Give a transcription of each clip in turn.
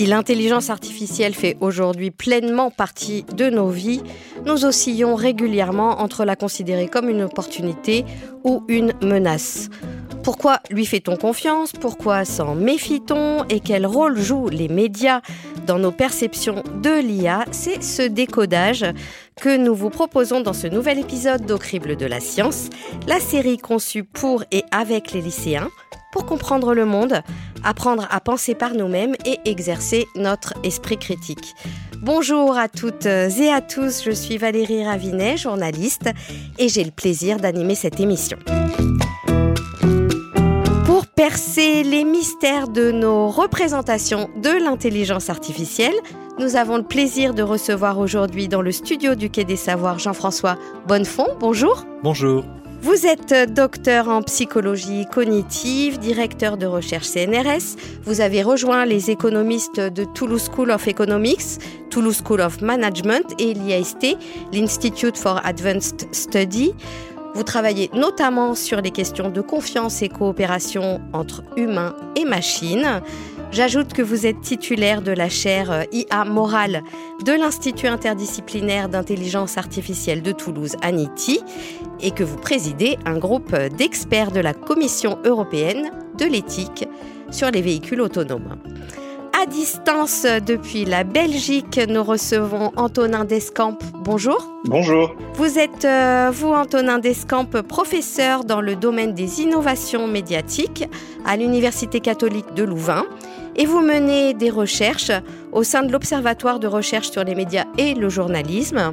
Si l'intelligence artificielle fait aujourd'hui pleinement partie de nos vies, nous oscillons régulièrement entre la considérer comme une opportunité ou une menace. Pourquoi lui fait-on confiance? Pourquoi s'en méfie-t-on? Et quel rôle jouent les médias? Dans nos perceptions de l'IA C'est ce décodage que nous vous proposons dans ce nouvel épisode d'Au crible de la science, la série conçue pour et avec les lycéens pour comprendre le monde, apprendre à penser par nous-mêmes et exercer notre esprit critique. Bonjour à toutes et à tous, je suis Valérie Ravinet, journaliste, et j'ai le plaisir d'animer cette émission. Pour percer les mystères de nos représentations de l'intelligence artificielle, nous avons le plaisir de recevoir aujourd'hui dans le studio du Quai des Savoirs Jean-François Bonnefond. Bonjour. Bonjour. Vous êtes docteur en psychologie cognitive, directeur de recherche CNRS. Vous avez rejoint les économistes de Toulouse School of Economics, Toulouse School of Management et l'IAST, l'Institute for Advanced Study. Vous travaillez notamment sur les questions de confiance et coopération entre humains et machines. J'ajoute que vous êtes titulaire de la chaire euh, IA Morale de l'Institut interdisciplinaire d'intelligence artificielle de Toulouse, ANITI, et que vous présidez un groupe d'experts de la Commission européenne de l'éthique sur les véhicules autonomes. À distance depuis la Belgique, nous recevons Antonin Descamps. Bonjour. Bonjour. Vous êtes, euh, vous, Antonin Descamps, professeur dans le domaine des innovations médiatiques à l'Université catholique de Louvain et vous menez des recherches au sein de l'Observatoire de recherche sur les médias et le journalisme.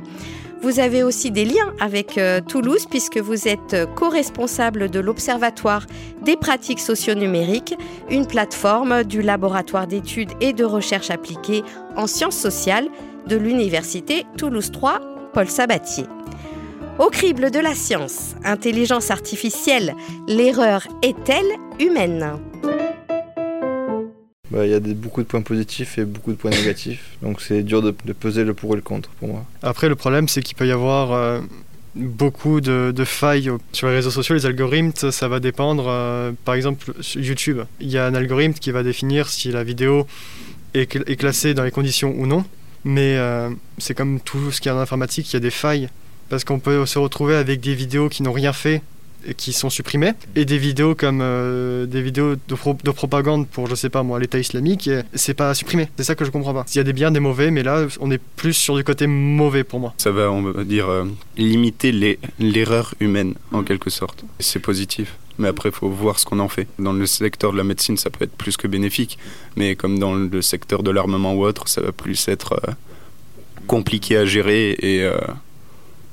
Vous avez aussi des liens avec euh, Toulouse puisque vous êtes co-responsable de l'Observatoire des pratiques socio-numériques, une plateforme du laboratoire d'études et de recherche appliquées en sciences sociales de l'Université Toulouse 3 Paul Sabatier. Au crible de la science, intelligence artificielle, l'erreur est-elle humaine? Il y a beaucoup de points positifs et beaucoup de points négatifs. Donc c'est dur de, peser le pour et le contre pour moi. Après, le problème, c'est qu'il peut y avoir euh, beaucoup de, failles sur les réseaux sociaux. Les algorithmes, ça va dépendre. Euh, par exemple, sur YouTube, il y a un algorithme qui va définir si la vidéo est, est classée dans les conditions ou non. Mais euh, c'est comme tout ce qui est en informatique, il y a des failles. Parce qu'on peut se retrouver avec des vidéos qui n'ont rien fait qui sont supprimées et des vidéos comme euh, des vidéos de, propagande pour je sais pas moi l'État islamique c'est pas supprimé. C'est ça que je comprends pas. Il y a des biens des mauvais mais là on est plus sur du côté mauvais pour moi. Ça va on va dire euh, limiter l'erreur humaine en quelque sorte. C'est positif mais après, il faut voir ce qu'on en fait. Dans le secteur de la médecine, ça peut être plus que bénéfique, mais comme dans le secteur de l'armement ou autre, ça va plus être euh, compliqué à gérer et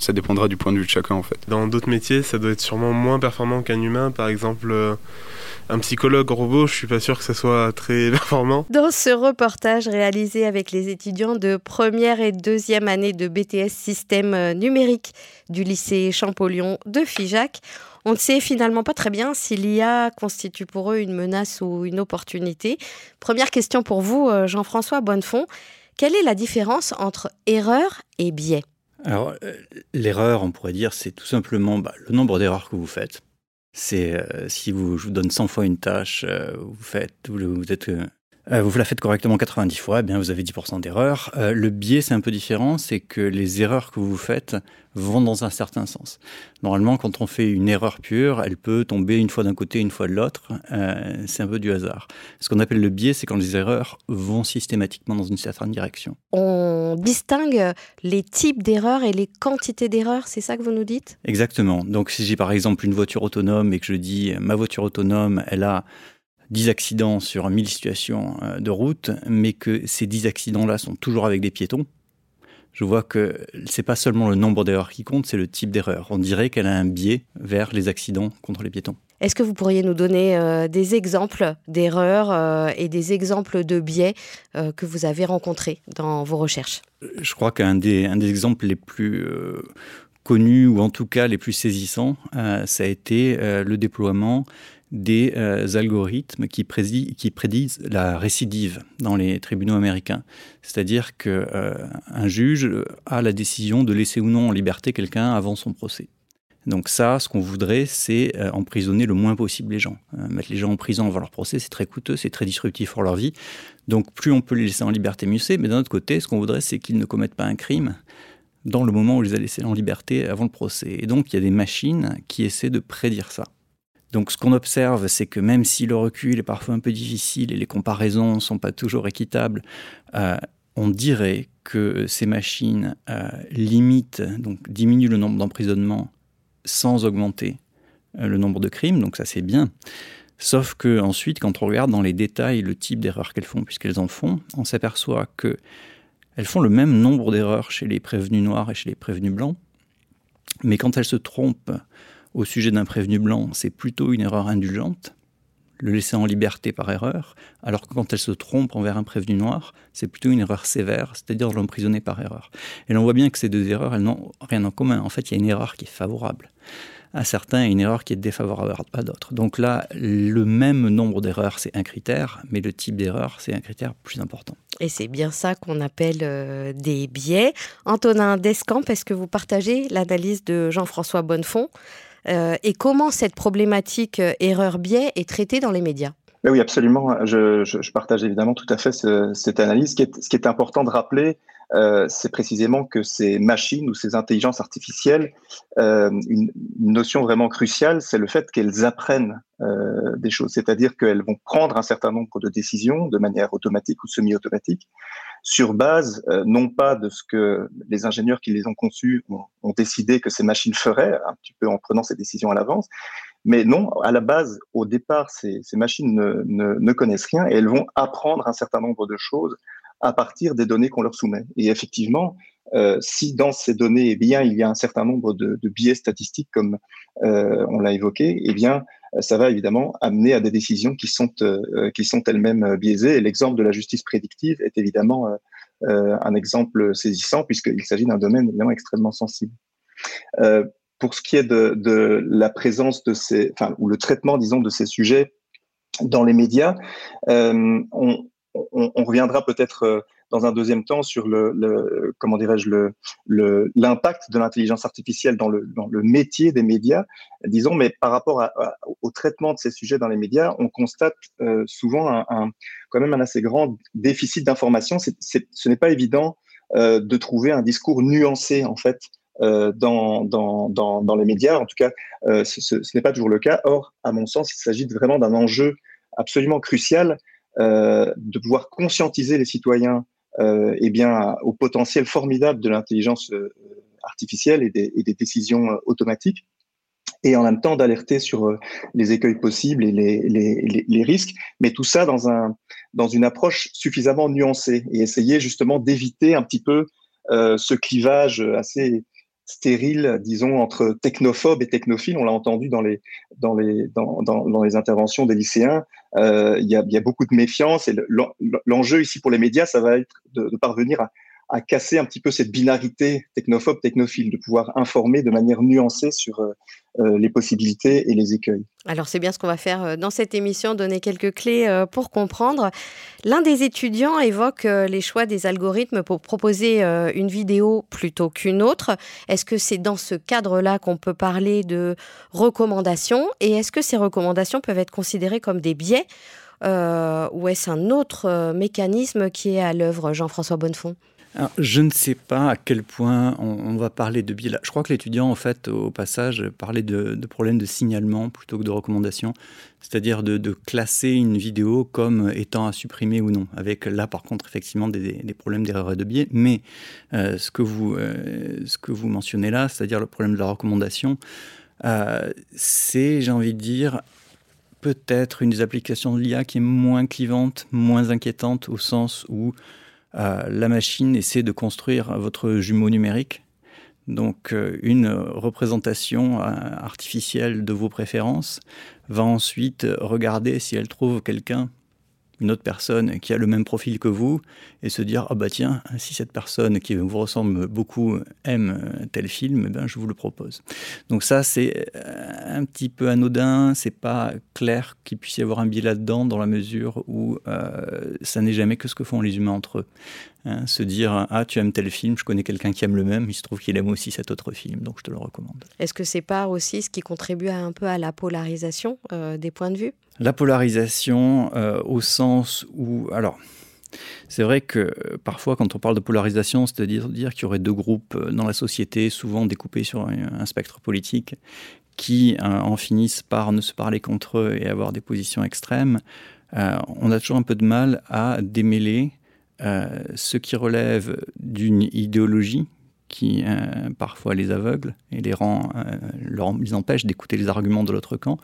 ça dépendra du point de vue de chacun en fait. Dans d'autres métiers, ça doit être sûrement moins performant qu'un humain. Par exemple, euh, un psychologue robot, je suis pas sûr que ça soit très performant. Dans ce reportage réalisé avec les étudiants de première et deuxième année de BTS Système euh, numérique du lycée Champollion de Figeac, on ne sait finalement pas très bien si l'IA constitue pour eux une menace ou une opportunité. Première question pour vous, euh, Jean-François Bonnefond. Quelle est la différence entre erreur et biais? Alors, euh, l'erreur, on pourrait dire, c'est tout simplement bah, le nombre d'erreurs que vous faites. C'est euh, si vous, je vous donne 100 fois une tâche, euh, vous faites, vous, êtes vous la faites correctement 90 fois, eh bien vous avez 10% d'erreurs. Euh, le biais, c'est un peu différent, c'est que les erreurs que vous faites vont dans un certain sens. Normalement, quand on fait une erreur pure, elle peut tomber une fois d'un côté, une fois de l'autre. Euh, c'est un peu du hasard. Ce qu'on appelle le biais, c'est quand les erreurs vont systématiquement dans une certaine direction. On distingue les types d'erreurs et les quantités d'erreurs, c'est ça que vous nous dites? Exactement. Donc si j'ai par exemple une voiture autonome et que je dis ma voiture autonome, elle a 10 accidents sur 1000 situations euh, de route, mais que ces 10 accidents-là sont toujours avec des piétons, je vois que c'est pas seulement le nombre d'erreurs qui compte, c'est le type d'erreur. On dirait qu'elle a un biais vers les accidents contre les piétons. Est-ce que vous pourriez nous donner euh, des exemples d'erreurs euh, et des exemples de biais que vous avez rencontrés dans vos recherches? Je crois qu'un des, un des exemples les plus connus, ou en tout cas les plus saisissants, ça a été le déploiement des euh, algorithmes qui, prédisent la récidive dans les tribunaux américains. C'est-à-dire qu'un euh, juge a la décision de laisser ou non en liberté quelqu'un avant son procès. Donc ça, ce qu'on voudrait, c'est euh, emprisonner le moins possible les gens. Euh, mettre les gens en prison avant leur procès, c'est très coûteux, c'est très disruptif pour leur vie. Donc plus on peut les laisser en liberté, mieux c'est. Mais d'un autre côté, ce qu'on voudrait, c'est qu'ils ne commettent pas un crime dans le moment où on les a laissés en liberté avant le procès. Et donc il y a des machines qui essaient de prédire ça. Donc ce qu'on observe, c'est que même si le recul est parfois un peu difficile et les comparaisons ne sont pas toujours équitables, euh, on dirait que ces machines limitent, donc diminuent le nombre d'emprisonnements sans augmenter euh, le nombre de crimes, donc ça c'est bien. Sauf que ensuite, quand on regarde dans les détails le type d'erreurs qu'elles font, puisqu'elles en font, on s'aperçoit que elles font le même nombre d'erreurs chez les prévenus noirs et chez les prévenus blancs, mais quand elles se trompent au sujet d'un prévenu blanc, c'est plutôt une erreur indulgente, le laisser en liberté par erreur, alors que quand elle se trompe envers un prévenu noir, c'est plutôt une erreur sévère, c'est-à-dire l'emprisonner par erreur. Et l'on voit bien que ces deux erreurs, elles n'ont rien en commun. En fait, il y a une erreur qui est favorable à certains et une erreur qui est défavorable à d'autres. Donc là, le même nombre d'erreurs, c'est un critère, mais le type d'erreur, c'est un critère plus important. Et c'est bien ça qu'on appelle euh, des biais. Antonin Descamps, est-ce que vous partagez l'analyse de Jean-François Bonnefond? Et comment cette problématique euh, erreur-biais est traitée dans les médias? Oui, absolument. Je, partage évidemment tout à fait cette analyse. Ce qui, est, ce qui est important de rappeler, euh, c'est précisément que ces machines ou ces intelligences artificielles, une, notion vraiment cruciale, c'est le fait qu'elles apprennent des choses, c'est-à-dire qu'elles vont prendre un certain nombre de décisions de manière automatique ou semi-automatique, sur base euh, non pas de ce que les ingénieurs qui les ont conçus ont, décidé que ces machines feraient, un petit peu en prenant ces décisions à l'avance, mais non, à la base, au départ, ces, machines ne, connaissent rien et elles vont apprendre un certain nombre de choses à partir des données qu'on leur soumet. Et effectivement, euh, si dans ces données, eh bien, il y a un certain nombre de, de biais statistiques, comme euh, on l'a évoqué, eh bien, ça va évidemment amener à des décisions qui sont, euh, qui sont elles-mêmes biaisées. Et l'exemple de la justice prédictive est évidemment euh, euh, un exemple saisissant puisqu'il s'agit d'un domaine évidemment extrêmement sensible. pour ce qui est de, de, la présence de ces, enfin, ou le traitement, disons, de ces sujets dans les médias, on, on, reviendra peut-être dans un deuxième temps sur le, comment dirais-je l'impact de l'intelligence artificielle dans le métier des médias, disons. Mais par rapport au traitement de ces sujets dans les médias, on constate euh, souvent un, quand même un assez grand déficit d'information. Ce n'est pas évident euh, de trouver un discours nuancé en fait euh, dans, les médias. En tout cas, ce n'est pas toujours le cas. Or, à mon sens, il s'agit vraiment d'un enjeu absolument crucial de pouvoir conscientiser les citoyens euh, eh bien, au potentiel formidable de l'intelligence euh, artificielle et des, et des, décisions euh, automatiques et en même temps d'alerter sur les écueils possibles et les, les, les, risques, mais tout ça dans, un, dans une approche suffisamment nuancée et essayer justement d'éviter un petit peu euh, ce clivage assez stérile, disons, entre technophobes et technophiles. On l'a entendu dans les, dans, les, dans, dans, dans les interventions des lycéens. Euh, il y, a, y, a, beaucoup de méfiance et l'enjeu ici pour les médias, ça va être de, de parvenir à, à casser un petit peu cette binarité technophobe, technophile, de pouvoir informer de manière nuancée sur euh, euh, les possibilités et les écueils. Alors c'est bien ce qu'on va faire euh, dans cette émission, donner quelques clés pour comprendre. L'un des étudiants évoque les choix des algorithmes pour proposer une vidéo plutôt qu'une autre. Est-ce que c'est dans ce cadre-là qu'on peut parler de recommandations? Et est-ce que ces recommandations peuvent être considérées comme des biais ou est-ce un autre mécanisme qui est à l'œuvre, Jean-François Bonnefond? Je ne sais pas à quel point on, va parler de biais. Je crois que l'étudiant, en fait, au passage, parlait de, problèmes de signalement plutôt que de recommandation, c'est-à-dire de, classer une vidéo comme étant à supprimer ou non, avec là, par contre, effectivement, des, problèmes d'erreur et de biais. Mais euh, ce, que vous, euh, ce que vous mentionnez là, c'est-à-dire le problème de la recommandation, euh, c'est, j'ai envie de dire, peut-être une des applications de l'IA qui est moins clivante, moins inquiétante, au sens où la machine essaie de construire votre jumeau numérique, donc euh, une représentation euh, artificielle de vos préférences, va ensuite regarder si elle trouve quelqu'un une autre personne qui a le même profil que vous et se dire ah bah tiens si cette personne qui vous ressemble beaucoup aime tel film eh ben je vous le propose. Donc ça c'est euh, un petit peu anodin c'est pas clair qu'il puisse y avoir un biais là dedans dans la mesure où euh, ça n'est jamais que ce que font les humains entre eux Hein, se dire ah tu aimes tel film, je connais quelqu'un qui aime le même, il se trouve qu'il aime aussi cet autre film, donc je te le recommande. Est-ce que c'est pas aussi ce qui contribue un peu à la polarisation euh, des points de vue? La polarisation euh, au sens où alors c'est vrai que parfois, quand on parle de polarisation, c'est-à-dire dire, qu'il y aurait deux groupes dans la société, souvent découpés sur un, spectre politique, qui en finissent par ne se parler qu'entre eux et avoir des positions extrêmes, on a toujours un peu de mal à démêler euh, ce qui relève d'une idéologie qui euh, parfois les aveugle et les, rend, euh, leur, les empêche d'écouter les arguments de l'autre camp,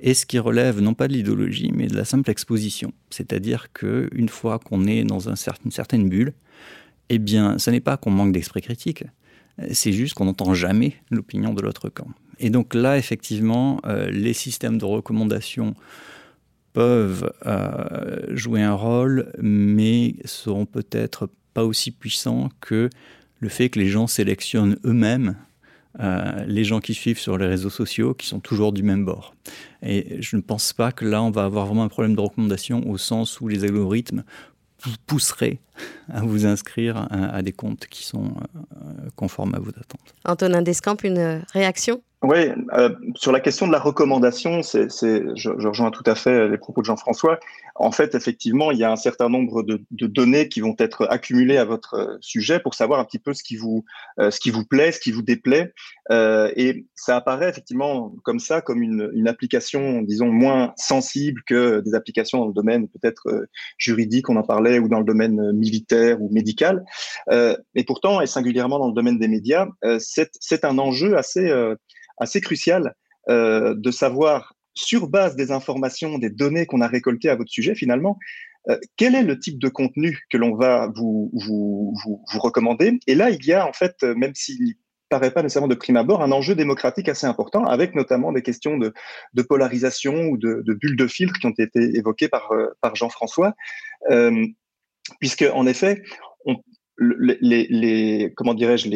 et ce qui relève non pas de l'idéologie, mais de la simple exposition. C'est-à-dire qu'une fois qu'on est dans un une certaine bulle, eh bien, ce n'est pas qu'on manque d'esprit critique, c'est juste qu'on n'entend jamais l'opinion de l'autre camp. Et donc là, effectivement, les systèmes de recommandation peuvent euh, jouer un rôle, mais seront peut-être pas aussi puissants que le fait que les gens sélectionnent eux-mêmes euh, les gens qui suivent sur les réseaux sociaux, qui sont toujours du même bord. Et je ne pense pas que là, on va avoir vraiment un problème de recommandation au sens où les algorithmes pousseraient à vous inscrire à, des comptes qui sont euh, conformes à vos attentes. Antonin Descamps, une réaction? Oui, euh, sur la question de la recommandation, c'est, je, rejoins tout à fait les propos de Jean-François. En fait, effectivement, il y a un certain nombre de, données qui vont être accumulées à votre euh, sujet pour savoir un petit peu ce qui vous, euh, ce qui vous plaît, ce qui vous déplaît. et ça apparaît effectivement comme ça, comme une, une, application, disons, moins sensible que des applications dans le domaine peut-être juridique, on en parlait, ou dans le domaine militaire ou médical. et pourtant, et singulièrement dans le domaine des médias, c'est un enjeu assez assez crucial euh, de savoir, sur base des informations, des données qu'on a récoltées à votre sujet, finalement, euh, quel est le type de contenu que l'on va vous, recommander. Et là, il y a en fait, euh, même s'il paraît pas nécessairement de prime abord, un enjeu démocratique assez important, avec notamment des questions de, polarisation ou de, de, bulles de filtre qui ont été évoquées par, Jean-François. Puisque, en effet, on, les, les, comment dirais-je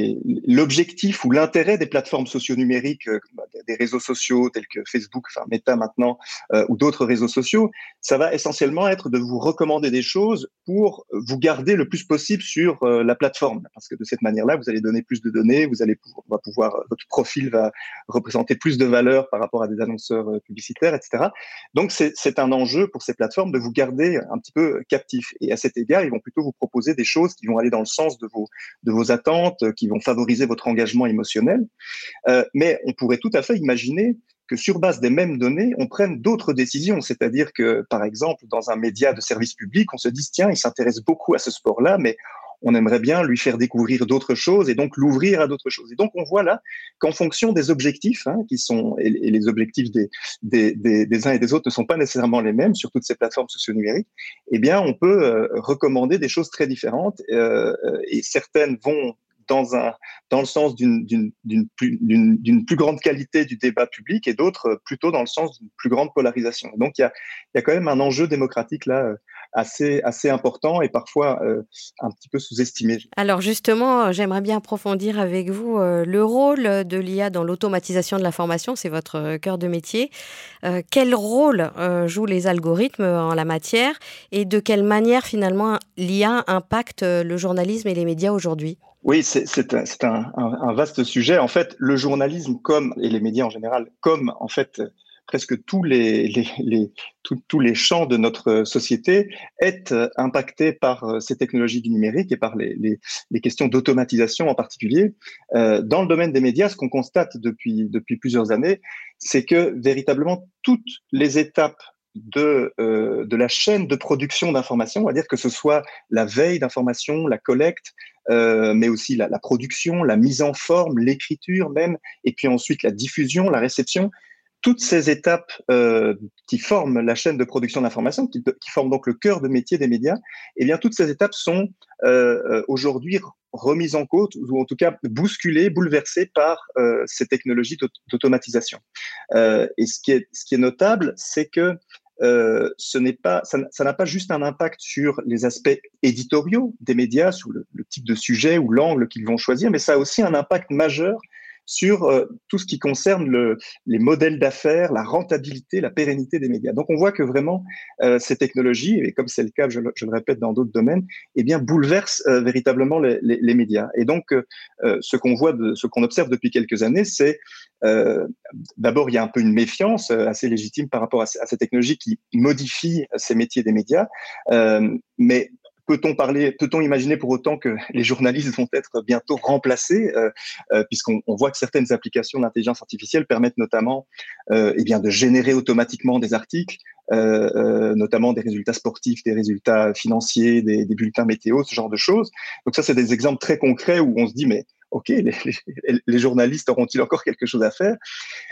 l'objectif ou l'intérêt des plateformes socio-numériques, euh, des réseaux sociaux tels que Facebook, enfin Meta maintenant, euh, ou d'autres réseaux sociaux, ça va essentiellement être de vous recommander des choses pour vous garder le plus possible sur euh, la plateforme, parce que de cette manière-là, vous allez donner plus de données, vous allez pouvoir, va pouvoir, votre profil va représenter plus de valeur par rapport à des annonceurs publicitaires, etc. Donc c'est un enjeu pour ces plateformes de vous garder un petit peu captif. Et à cet égard, ils vont plutôt vous proposer des choses qui vont aller dans le sens de vos, de vos attentes, euh, qui vont favoriser votre engagement émotionnel. Euh, mais on pourrait tout à fait imaginer que sur base des mêmes données, on prenne d'autres décisions. C'est-à-dire que, par exemple, dans un média de service public, on se dit, tiens, il s'intéresse beaucoup à ce sport-là, mais on aimerait bien lui faire découvrir d'autres choses et donc l'ouvrir à d'autres choses. Et donc on voit là qu'en fonction des objectifs, hein, qui sont et, les objectifs des, des, des, uns et des autres ne sont pas nécessairement les mêmes sur toutes ces plateformes socio-numériques, eh bien on peut euh, recommander des choses très différentes euh, et certaines vont dans, un, dans le sens d'une plus, plus grande qualité du débat public et d'autres plutôt dans le sens d'une plus grande polarisation. Donc il y a, y a, quand même un enjeu démocratique là assez, assez important et parfois euh, un petit peu sous-estimé. Alors justement, euh, j'aimerais bien approfondir avec vous euh, le rôle de l'IA dans l'automatisation de l'information, c'est votre cœur de métier. quel rôle jouent les algorithmes en la matière et de quelle manière finalement l'IA impacte le journalisme et les médias aujourd'hui? Oui, c'est un, un, vaste sujet. En fait, le journalisme, comme et les médias en général, comme en fait presque tous les, tous les champs de notre société est euh, impacté par euh, ces technologies du numérique et par les, les questions d'automatisation en particulier. Euh, dans le domaine des médias, ce qu'on constate depuis, depuis plusieurs années, c'est que véritablement toutes les étapes de, de la chaîne de production d'informations, on va dire que ce soit la veille d'informations, la collecte, mais aussi la, production, la mise en forme, l'écriture même, et puis ensuite la diffusion, la réception, toutes ces étapes euh, qui forment la chaîne de production d'information, qui, forment donc le cœur de métier des médias, eh bien toutes ces étapes sont euh, euh aujourd'hui remises en cause ou en tout cas bousculées, bouleversées par ces technologies d'automatisation. Et ce qui est, notable, c'est que ce pas, ça n'a pas juste un impact sur les aspects éditoriaux des médias, sur le type de sujet ou l'angle qu'ils vont choisir, mais ça a aussi un impact majeur sur euh, tout ce qui concerne le, les modèles d'affaires, la rentabilité, la pérennité des médias. Donc on voit que vraiment euh, ces technologies, et comme c'est le cas, je, le répète, dans d'autres domaines, eh bien bouleversent euh, véritablement les, médias. Et donc ce qu'on voit, ce qu'on observe depuis quelques années, c'est d'abord il y a un peu une méfiance assez légitime par rapport à, à ces technologies qui modifient ces métiers des médias, mais Peut-on parler, peut-on imaginer pour autant que les journalistes vont être bientôt remplacés, euh, euh, puisqu'on voit que certaines applications d'intelligence artificielle permettent notamment, euh, eh bien, de générer automatiquement des articles, euh, euh, notamment des résultats sportifs, des résultats financiers, des, bulletins météo, ce genre de choses. Donc ça, c'est des exemples très concrets où on se dit, mais ok, les, journalistes auront-ils encore quelque chose à faire?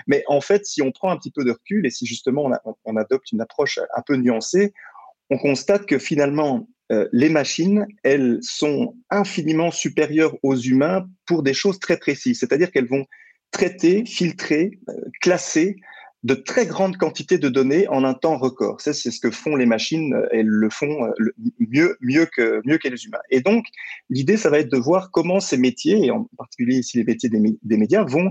Mais en fait, si on prend un petit peu de recul et si justement on adopte une approche un peu nuancée, on constate que finalement, euh, les machines, elles sont infiniment supérieures aux humains pour des choses très précises, c'est-à-dire qu'elles vont traiter, filtrer, euh, classer de très grandes quantités de données en un temps record. C'est ce que font les machines, euh, elles le font mieux, mieux, que, mieux que les humains. Et donc, l'idée, ça va être de voir comment ces métiers, et en particulier ici les métiers des, médias, vont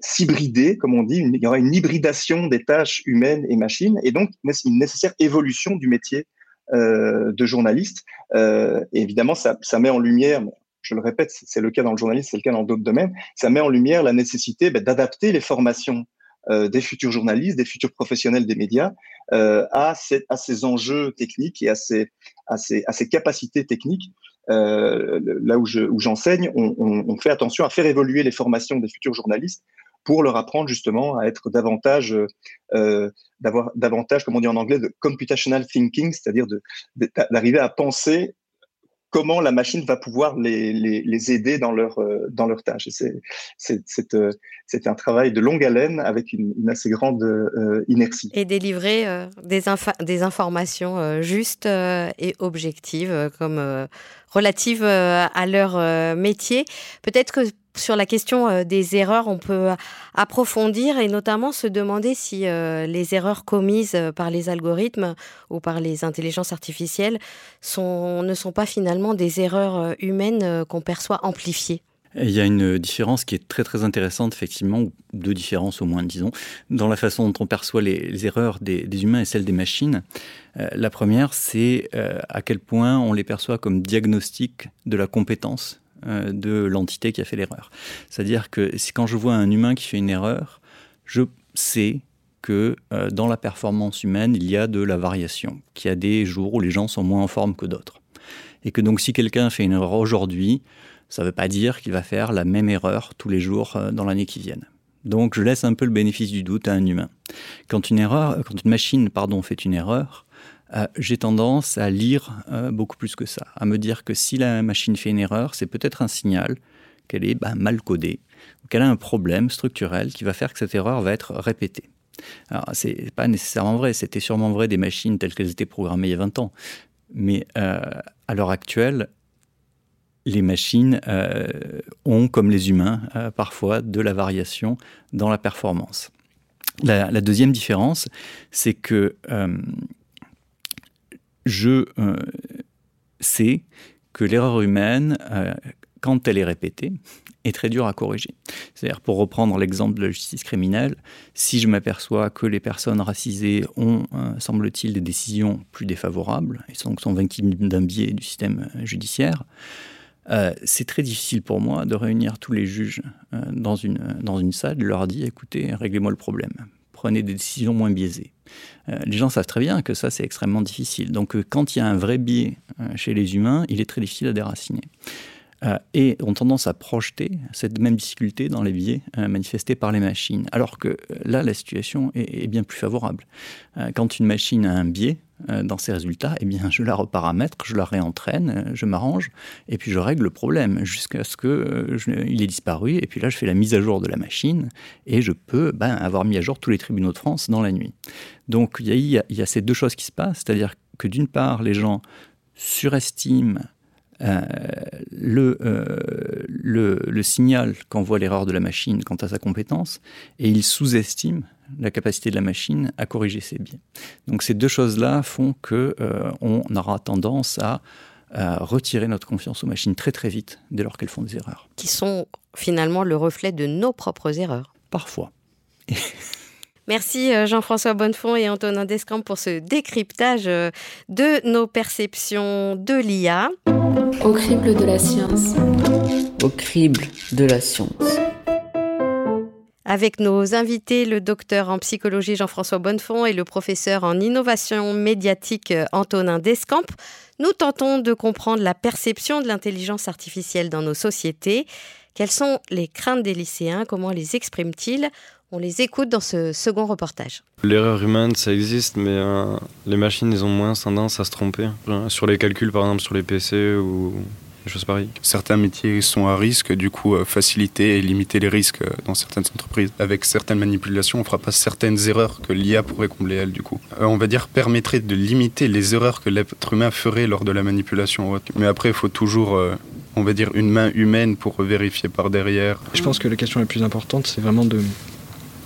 s'hybrider, comme on dit, il y aura une hybridation des tâches humaines et machines, et donc une nécessaire évolution du métier de journalistes. Euh, évidemment, ça, met en lumière, je le répète, c'est le cas dans le journalisme, c'est le cas dans d'autres domaines, ça met en lumière la nécessité ben, d'adapter les formations euh, des futurs journalistes, des futurs professionnels des médias euh, à, ces, enjeux techniques et à ces, capacités techniques. Euh, là où j'enseigne, on, fait attention à faire évoluer les formations des futurs journalistes pour leur apprendre justement à être davantage, euh, d'avoir davantage, comme on dit en anglais, de computational thinking, c'est-à-dire d'arriver à penser comment la machine va pouvoir les, aider dans leur, euh, dans leur tâche. C'est euh, un travail de longue haleine avec une, assez grande euh, inertie. Et délivrer euh, des, des, informations euh, justes et objectives, comme relatives à leur métier. Peut-être que sur la question euh, des erreurs, on peut approfondir et notamment se demander si euh, les erreurs commises euh, par les algorithmes ou par les intelligences artificielles ne sont pas finalement des erreurs humaines qu'on perçoit amplifiées. Il y a une différence qui est très très intéressante, effectivement, deux différences au moins, disons, dans la façon dont on perçoit les, erreurs des, humains et celles des machines. Euh, la première, c'est euh, à quel point on les perçoit comme diagnostic de la compétence euh, de l'entité qui a fait l'erreur. C'est-à-dire que quand je vois un humain qui fait une erreur, je sais que euh, dans la performance humaine, il y a de la variation, qu'il y a des jours où les gens sont moins en forme que d'autres. Et que donc si quelqu'un fait une erreur aujourd'hui, ça ne veut pas dire qu'il va faire la même erreur tous les jours euh, dans l'année qui vienne. Donc je laisse un peu le bénéfice du doute à un humain. Quand une erreur, quand une machine pardon fait une erreur, euh, j'ai tendance à lire euh, beaucoup plus que ça, à me dire que si la machine fait une erreur, c'est peut-être un signal qu'elle est bah, mal codée, qu'elle a un problème structurel qui va faire que cette erreur va être répétée. Alors, c'est pas nécessairement vrai, c'était sûrement vrai des machines telles qu'elles étaient programmées il y a 20 ans. Mais euh, à l'heure actuelle, les machines ont, comme les humains, parfois de la variation dans la performance. La, deuxième différence, c'est que je euh, sais que l'erreur humaine, euh, quand elle est répétée, est très dure à corriger. C'est-à-dire, pour reprendre l'exemple de la justice criminelle, si je m'aperçois que les personnes racisées ont, euh, semble-t-il, des décisions plus défavorables, et sont victimes d'un biais du système judiciaire, c'est très difficile pour moi de réunir tous les juges dans, une, dans une salle, de leur dire, écoutez, réglez-moi le problème prenez des décisions moins biaisées. Euh, les gens savent très bien que ça, c'est extrêmement difficile. Donc, euh, quand il y a un vrai biais euh, chez les humains, il est très difficile à déraciner. Euh, et ont tendance à projeter cette même difficulté dans les biais euh, manifestés par les machines. Alors que euh, là, la situation est, bien plus favorable. Quand une machine a un biais, dans ses résultats, eh bien, je la reparamètre, je la réentraîne, je m'arrange, et puis je règle le problème jusqu'à ce qu'il euh, ait disparu. Et puis là, je fais la mise à jour de la machine, et je peux ben, avoir mis à jour tous les tribunaux de France dans la nuit. Donc il y, il y a ces deux choses qui se passent, c'est-à-dire que d'une part, les gens surestiment euh, le, euh, le, le signal qu'envoie l'erreur de la machine quant à sa compétence et il sous-estime la capacité de la machine à corriger ses biais. Donc ces deux choses-là font que euh, on aura tendance à retirer notre confiance aux machines très très vite dès lors qu'elles font des erreurs. Qui sont finalement le reflet de nos propres erreurs. Parfois. Merci Jean-François Bonnefond et Antonin Descamps pour ce décryptage de nos perceptions de l'IA. Au crible de la science. Au crible de la science. Avec nos invités, le docteur en psychologie Jean-François Bonnefond et le professeur en innovation médiatique Antonin Descamps, nous tentons de comprendre la perception de l'intelligence artificielle dans nos sociétés. Quelles sont les craintes des lycéens? Comment les expriment-ils? On les écoute dans ce second reportage. L'erreur humaine, ça existe, mais euh, les machines, ils ont moins tendance à se tromper. Sur les calculs, par exemple, sur les PC ou des choses pareilles. Certains métiers sont à risque, du coup, euh, faciliter et limiter les risques euh, dans certaines entreprises. Avec certaines manipulations, on ne fera pas certaines erreurs que l'IA pourrait combler, elle, du coup. on va dire, permettrait de limiter les erreurs que l'être humain ferait lors de la manipulation. Mais après, il faut toujours on va dire, une main humaine pour vérifier par derrière. Je pense que la question la plus importante, c'est vraiment de,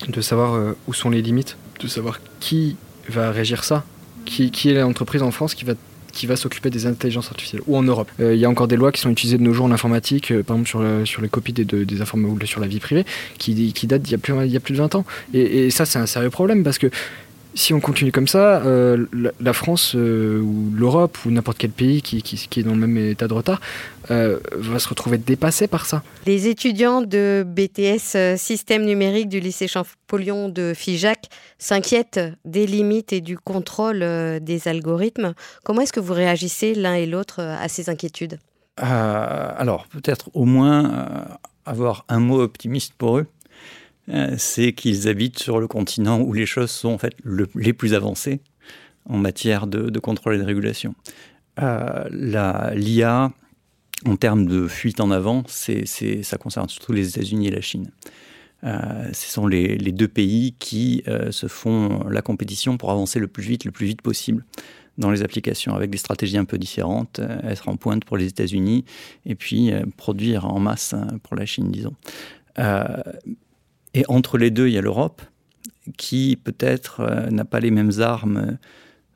de savoir euh, où sont les limites, de savoir qui va régir ça, qui, qui est l'entreprise en France qui va qui va s'occuper des intelligences artificielles ou en Europe. Euh, il y a encore des lois qui sont utilisées de nos jours en informatique, euh, par exemple sur, sur les copies des, des informations sur la vie privée, qui, qui datent d'il y, a plus, il y a plus de 20 ans. Et, et ça, c'est un sérieux problème parce que si on continue comme ça, euh, la, France euh, ou l'Europe ou n'importe quel pays qui, qui, est dans le même état de retard euh, va se retrouver dépassé par ça. Les étudiants de BTS Système numérique du lycée Champollion de Figeac s'inquiètent des limites et du contrôle des algorithmes. Comment est-ce que vous réagissez l'un et l'autre à ces inquiétudes? Alors, peut-être au moins avoir un mot optimiste pour eux c'est qu'ils habitent sur le continent où les choses sont en fait les plus avancées en matière de, contrôle et de régulation. Euh, L'IA, en termes de fuite en avant, ça concerne surtout les États-Unis et la Chine. Euh, ce sont les, deux pays qui euh, se font la compétition pour avancer le plus vite, le plus vite possible dans les applications, avec des stratégies un peu différentes, être en pointe pour les États-Unis et puis produire en masse hein, pour la Chine, disons. Et entre les deux, il y a l'Europe, qui peut-être euh, n'a pas les mêmes armes,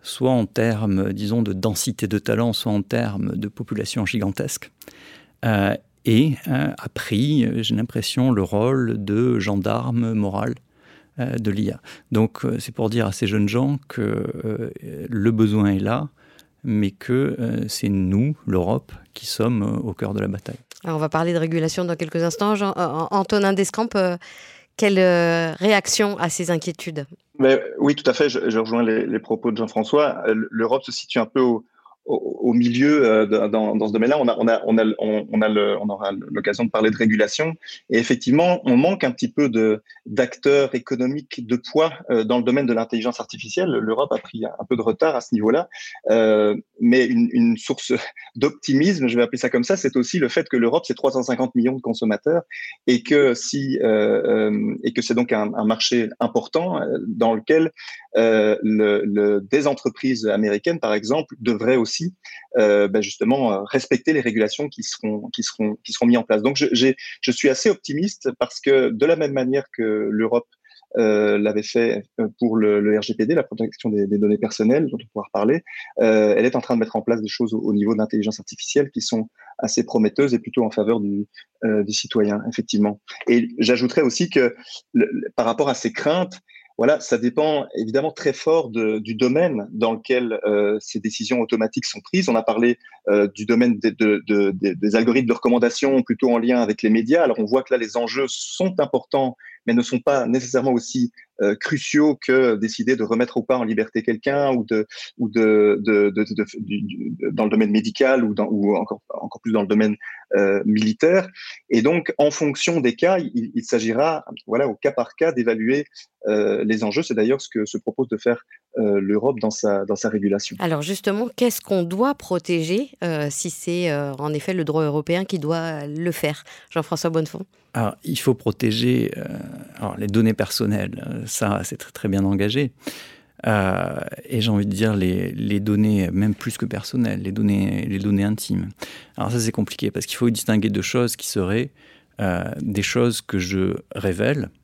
soit en termes, disons, de densité de talent, soit en termes de population gigantesque. Euh, et euh, a pris, j'ai l'impression, le rôle de gendarme moral de l'IA. Donc c'est pour dire à ces jeunes gens que le besoin est là, mais que c'est nous, l'Europe, qui sommes au cœur de la bataille. Alors on va parler de régulation dans quelques instants. Jean, Antonin Descamps, quelle euh, réaction à ces inquiétudes? Oui, tout à fait. Je, rejoins les, les, propos de Jean-François. L'Europe se situe un peu au, au, milieu euh, dans, ce domaine-là. On, a, on, a, on, a, on, a on aura l'occasion de parler de régulation. Et effectivement, on manque un petit peu d'acteurs économiques de poids euh, dans le domaine de l'intelligence artificielle. L'Europe a pris un peu de retard à ce niveau-là. Euh, mais une, source d'optimisme, je vais appeler ça comme ça, c'est aussi le fait que l'Europe, c'est 350 millions de consommateurs et que, si, et que c'est donc un, marché important dans lequel le, le, des entreprises américaines, par exemple, devraient aussi aussi euh, bah, justement euh, respecter les régulations qui seront qui seront qui seront mises en place. Donc je, je suis assez optimiste parce que de la même manière que l'Europe euh, l'avait fait pour le, RGPD, la protection des, données personnelles, dont on pourra reparler. elle est en train de mettre en place des choses au, niveau de l'intelligence artificielle qui sont assez prometteuses et plutôt en faveur du, des citoyens, effectivement. Et j'ajouterais aussi que par rapport à ces craintes, voilà, ça dépend évidemment très fort du domaine dans lequel euh, ces décisions automatiques sont prises. On a parlé euh, du domaine des algorithmes de recommandation plutôt en lien avec les médias. Alors on voit que là les enjeux sont importants mais ne sont pas nécessairement aussi euh, cruciaux que décider de remettre ou pas en liberté quelqu'un ou de dans le domaine médical ou, encore encore plus dans le domaine militaire. Et donc, en fonction des cas, il, il s'agira, voilà, au cas par cas, d'évaluer euh, les enjeux. C'est d'ailleurs ce que se propose de faire euh, l'Europe dans sa dans sa régulation. Alors justement, qu'est-ce qu'on doit protéger euh, si c'est en effet le droit européen qui doit le faire, Jean-François Bonnefond alors, il faut protéger euh, alors, les données personnelles, ça c'est très, très bien engagé. Euh, et j'ai envie de dire les, les, données, même plus que personnelles, les données, les données intimes. Alors ça c'est compliqué parce qu'il faut distinguer deux choses qui seraient euh, des choses que je révèle euh,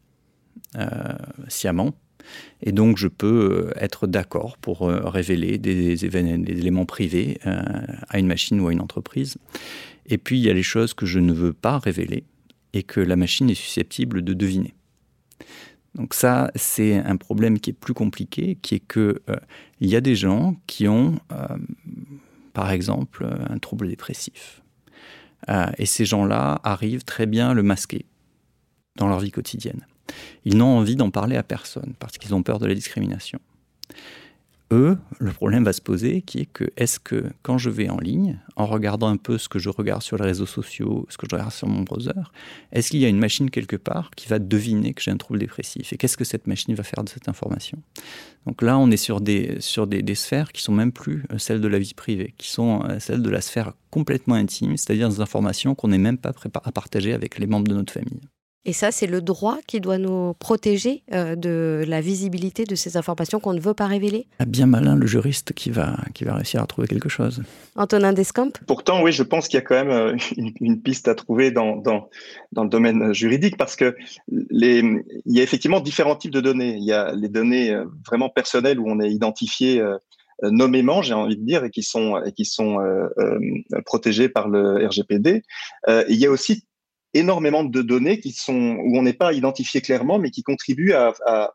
sciemment Et donc, je peux être d'accord pour révéler des, éléments privés à une machine ou à une entreprise. Et puis, il y a les choses que je ne veux pas révéler et que la machine est susceptible de deviner. Donc ça, c'est un problème qui est plus compliqué, qui est que euh, il y a des gens qui ont, euh, par exemple, un trouble dépressif. Euh, et ces gens-là arrivent très bien à le masquer dans leur vie quotidienne. Ils n'ont envie d'en parler à personne parce qu'ils ont peur de la discrimination eux, le problème va se poser qui est que est-ce que quand je vais en ligne, en regardant un peu ce que je regarde sur les réseaux sociaux, ce que je regarde sur mon browser, est-ce qu'il y a une machine quelque part qui va deviner que j'ai un trouble dépressif Et qu'est-ce que cette machine va faire de cette information? Donc là, on est sur des, sur des, sphères qui sont même plus euh, celles de la vie privée, qui sont euh, celles de la sphère complètement intime, c'est-à-dire des informations qu'on n'est même pas prêt à partager avec les membres de notre famille. Et ça, c'est le droit qui doit nous protéger euh, de la visibilité de ces informations qu'on ne veut pas révéler ah, Bien malin le juriste qui va, qui va réussir à trouver quelque chose. Antonin Descamps Pourtant, oui, je pense qu'il y a quand même euh, une, piste à trouver dans, dans, dans, le domaine juridique parce que les, il y a effectivement différents types de données. Il y a les données euh, vraiment personnelles où on est identifié nommément, j'ai envie de dire, et qui sont, et qui sont protégées par le RGPD. il y a aussi énormément de données qui sont où on n'est pas identifié clairement, mais qui contribuent à, à,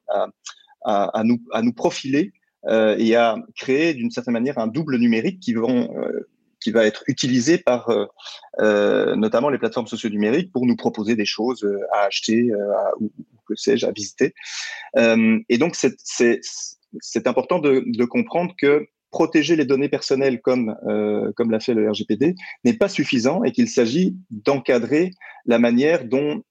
à, nous, profiler euh, et à créer d'une certaine manière un double numérique qui vont euh, qui va être utilisé par euh, notamment les plateformes socio-numériques pour nous proposer des choses à acheter ou, que sais-je à visiter. et donc c'est important de comprendre que protéger les données personnelles comme, euh, comme l'a fait le RGPD n'est pas suffisant et qu'il s'agit d'encadrer la manière dont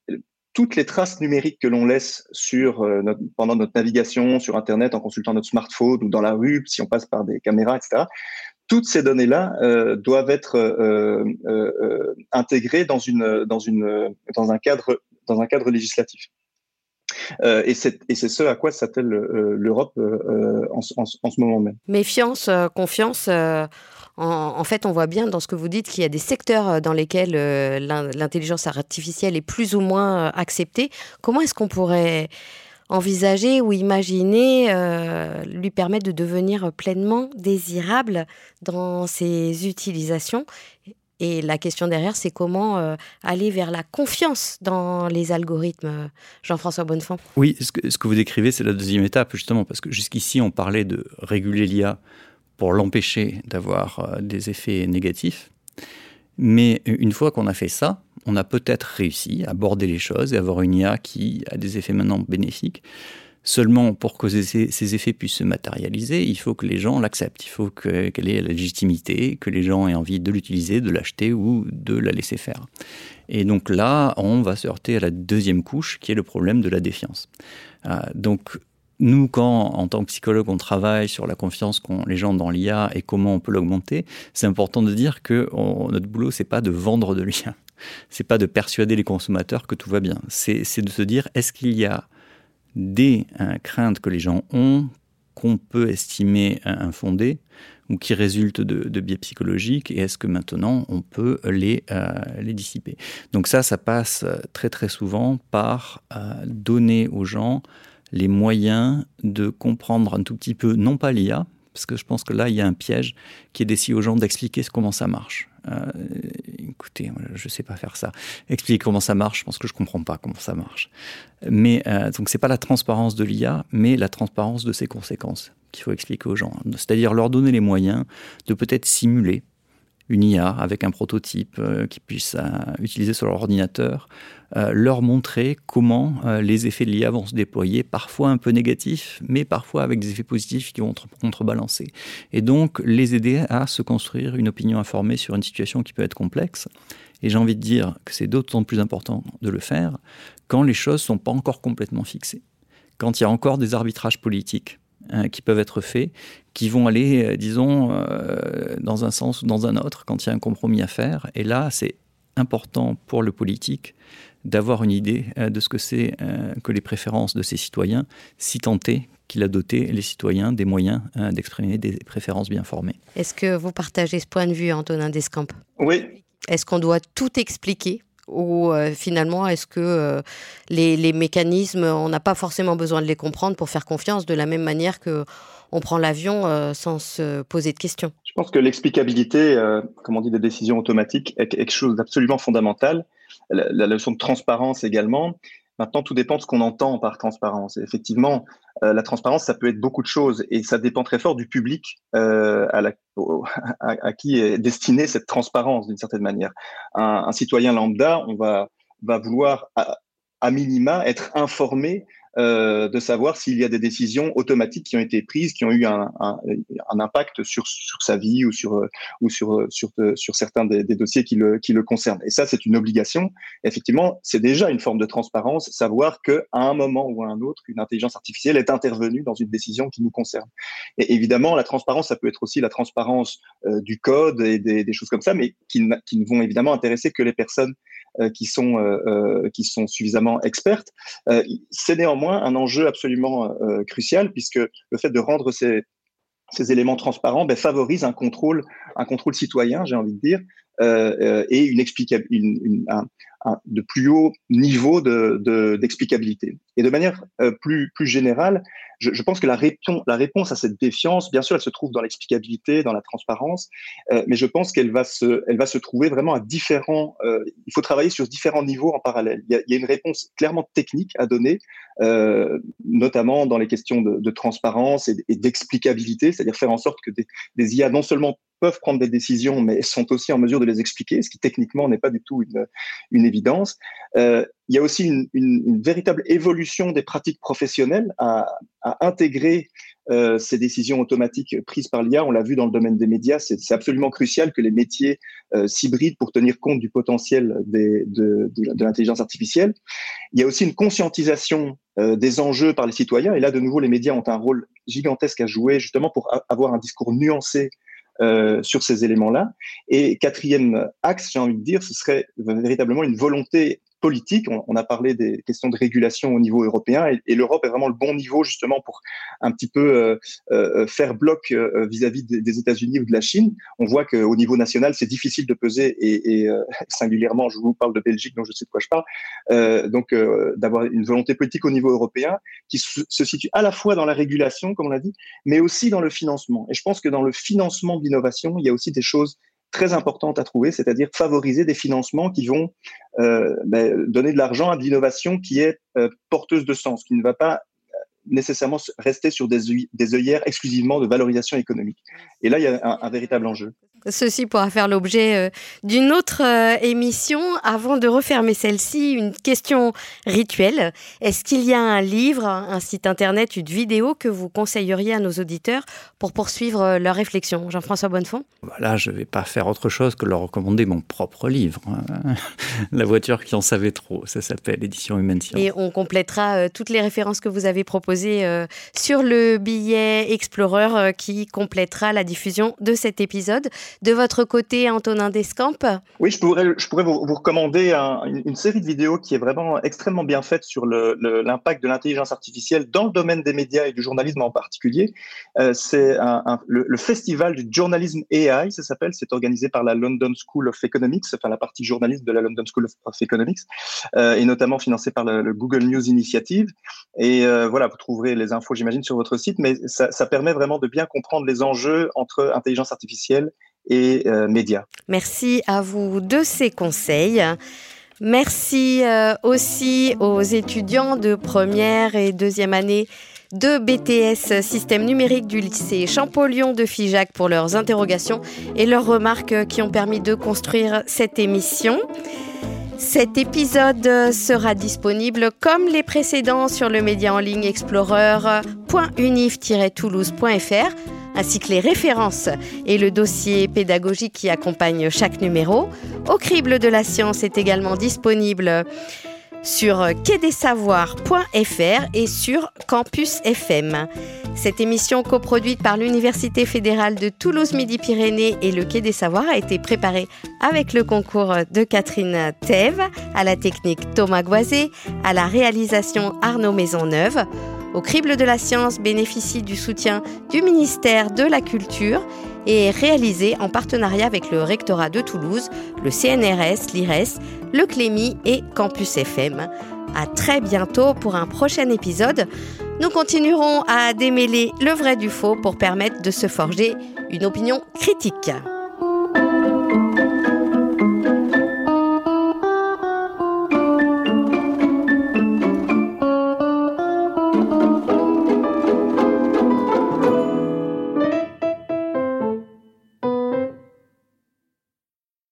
toutes les traces numériques que l'on laisse sur euh, pendant notre navigation sur Internet en consultant notre smartphone ou dans la rue, si on passe par des caméras, etc., toutes ces données-là euh, doivent être intégrées dans, une, dans, une, dans, un cadre, dans un cadre législatif. Euh, et c'est ce à quoi s'attelle euh, l'Europe euh, en, ce moment même. Méfiance, confiance. En, fait, on voit bien dans ce que vous dites qu'il y a des secteurs dans lesquels l'intelligence artificielle est plus ou moins acceptée. Comment est-ce qu'on pourrait envisager ou imaginer lui permettre de devenir pleinement désirable dans ses utilisations? Et la question derrière, c'est comment euh, aller vers la confiance dans les algorithmes, Jean-François Bonnefond? Oui, ce que, ce que vous décrivez, c'est la deuxième étape, justement, parce que jusqu'ici, on parlait de réguler l'IA pour l'empêcher d'avoir euh, des effets négatifs. Mais une fois qu'on a fait ça, on a peut-être réussi à aborder les choses et avoir une IA qui a des effets maintenant bénéfiques. Seulement, pour que ces, effets puissent se matérialiser, il faut que les gens l'acceptent. Il faut qu'elle ait la légitimité, que les gens aient envie de l'utiliser, de l'acheter ou de la laisser faire. Et donc là, on va se heurter à la deuxième couche, qui est le problème de la défiance. Euh, donc, nous, quand, en tant que psychologue, on travaille sur la confiance qu'ont les gens dans l'IA et comment on peut l'augmenter, c'est important de dire que notre boulot, c'est pas de vendre de l'IA. C'est pas de persuader les consommateurs que tout va bien. C'est de se dire, est-ce qu'il y a des euh, craintes que les gens ont qu'on peut estimer infondées ou qui résultent de, biais psychologiques et est-ce que maintenant on peut les, euh, les dissiper? Donc ça, ça passe euh, très très souvent par donner aux gens les moyens de comprendre un tout petit peu, non pas l'IA, parce que je pense que là, il y a un piège qui est d'essayer aux gens d'expliquer comment ça marche. Euh, écoutez, je ne sais pas faire ça. Expliquer comment ça marche, je pense que je ne comprends pas comment ça marche. Mais euh, donc, ce n'est pas la transparence de l'IA, mais la transparence de ses conséquences qu'il faut expliquer aux gens. C'est-à-dire leur donner les moyens de peut-être simuler une IA avec un prototype euh, qu'ils puissent euh, utiliser sur leur ordinateur, euh, leur montrer comment les effets de l'IA vont se déployer, parfois un peu négatifs, mais parfois avec des effets positifs qui vont contrebalancer. Et donc les aider à se construire une opinion informée sur une situation qui peut être complexe. Et j'ai envie de dire que c'est d'autant plus important de le faire quand les choses ne sont pas encore complètement fixées, quand il y a encore des arbitrages politiques Hein, qui peuvent être faits, qui vont aller, euh, disons, euh, dans un sens ou dans un autre quand il y a un compromis à faire. Et là, c'est important pour le politique d'avoir une idée euh, de ce que c'est que les préférences de ses citoyens, si tant est qu'il a doté les citoyens des moyens d'exprimer des préférences bien formées. Est-ce que vous partagez ce point de vue, Antonin Descamps Oui. Est-ce qu'on doit tout expliquer Ou finalement, est-ce que les, les, mécanismes, on n'a pas forcément besoin de les comprendre pour faire confiance de la même manière que on prend l'avion sans se poser de questions? Je pense que l'explicabilité, comme on dit, des décisions automatiques est quelque chose d'absolument fondamental. La, la, leçon de transparence également. Maintenant, tout dépend de ce qu'on entend par transparence. effectivement, euh, la transparence, ça peut être beaucoup de choses et ça dépend très fort du public euh, à, qui est destinée cette transparence d'une certaine manière. Un, citoyen lambda, on va vouloir à minima être informé euh, de savoir s'il y a des décisions automatiques qui ont été prises, qui ont eu un, impact sur, sur, sa vie ou sur, ou sur, sur, sur certains des, dossiers qui le, qui le concernent. Et ça, c'est une obligation. effectivement, c'est déjà une forme de transparence, savoir qu'à un moment ou à un autre, une intelligence artificielle est intervenue dans une décision qui nous concerne. Et évidemment, la transparence, ça peut être aussi la transparence euh, du code et des, des, choses comme ça, mais qui, qui ne vont évidemment intéresser que les personnes qui, sont, euh, euh, qui sont suffisamment expertes. c'est néanmoins un enjeu absolument crucial puisque le fait de rendre ces, ces éléments transparents ben, favorise un contrôle, un contrôle citoyen, j'ai envie de dire, et une, une, un, de plus haut niveau d'explicabilité. De, et de manière euh, plus, plus générale, je, pense que la, la réponse à cette défiance, bien sûr, elle se trouve dans l'explicabilité, dans la transparence, euh, mais je pense qu'elle va, se, va se trouver vraiment à différents... Euh, il faut travailler sur différents niveaux en parallèle. Il y a, une réponse clairement technique à donner, euh, notamment dans les questions de, de transparence et, d'explicabilité, c'est-à-dire faire en sorte que des, des IA non seulement peuvent prendre des décisions, mais sont aussi en mesure de les expliquer, ce qui techniquement n'est pas du tout une, une évidence. Euh, il y a aussi une, véritable évolution des pratiques professionnelles à, intégrer euh, ces décisions automatiques prises par l'IA. On l'a vu dans le domaine des médias, c'est absolument crucial que les métiers euh, s'hybrident pour tenir compte du potentiel de, l'intelligence artificielle. Il y a aussi une conscientisation des enjeux par les citoyens. Et là, de nouveau, les médias ont un rôle gigantesque à jouer justement pour avoir un discours nuancé euh, sur ces éléments-là. Et quatrième axe, j'ai envie de dire, ce serait véritablement une volonté politique. On, a parlé des questions de régulation au niveau européen et, l'Europe est vraiment le bon niveau justement pour un petit peu euh, euh, faire bloc euh, vis-à-vis des, États-Unis ou de la Chine. On voit qu'au niveau national, c'est difficile de peser et, et singulièrement, je vous parle de Belgique, donc je sais de quoi je parle. donc, d'avoir une volonté politique au niveau européen qui se, se, situe à la fois dans la régulation, comme on l'a dit, mais aussi dans le financement. Et je pense que dans le financement de l'innovation, il y a aussi des choses très importante à trouver, c'est-à-dire favoriser des financements qui vont euh, ben, donner de l'argent à de l'innovation qui est euh, porteuse de sens, qui ne va pas euh, nécessairement rester sur des, des œillères exclusivement de valorisation économique. Et là, il y a un, un véritable enjeu. Ceci pourra faire l'objet euh, d'une autre euh, émission. Avant de refermer celle-ci, une question rituelle. Est-ce qu'il y a un livre, un site internet, une vidéo que vous conseilleriez à nos auditeurs pour poursuivre euh, leur réflexion? Jean-François Bonnefond Là, je ne vais pas faire autre chose que leur recommander mon propre livre. Hein. La voiture qui en savait trop, ça s'appelle Édition Humaine Science. Et on complétera toutes les références que vous avez proposées sur le billet Explorer qui complétera la diffusion de cet épisode. De votre côté, Antonin Descamps Oui, je pourrais, vous, recommander un, une, série de vidéos qui est vraiment extrêmement bien faite sur l'impact de l'intelligence artificielle dans le domaine des médias et du journalisme en particulier. Euh, C'est le, festival du journalisme AI, ça s'appelle. C'est organisé par la London School of Economics, enfin la partie journaliste de la London School of, Economics, euh, et notamment financé par le, le, Google News Initiative. Et euh, voilà, vous trouverez les infos, j'imagine, sur votre site, mais ça, ça permet vraiment de bien comprendre les enjeux entre intelligence artificielle et euh, médias. Merci à vous de ces conseils. Merci euh, aussi aux étudiants de première et deuxième année de BTS Système numérique du lycée Champollion de Figeac pour leurs interrogations et leurs remarques qui ont permis de construire cette émission. Cet épisode sera disponible comme les précédents sur le média en ligne explorer.unif-toulouse.fr ainsi que les références et le dossier pédagogique qui accompagne chaque numéro. Au crible de la science est également disponible sur quai-des-savoirs.fr et sur Campus FM. Cette émission coproduite par l'Université fédérale de Toulouse-Midi-Pyrénées et le Quai des Savoirs a été préparée avec le concours de Catherine Thèves, à la technique Thomas Goisé, à la réalisation Arnaud Maisonneuve. Au crible de la science bénéficie du soutien du ministère de la Culture et est réalisé en partenariat avec le rectorat de Toulouse, le CNRS, l'IRES, le Clémy et Campus FM. À très bientôt pour un prochain épisode. Nous continuerons à démêler le vrai du faux pour permettre de se forger une opinion critique.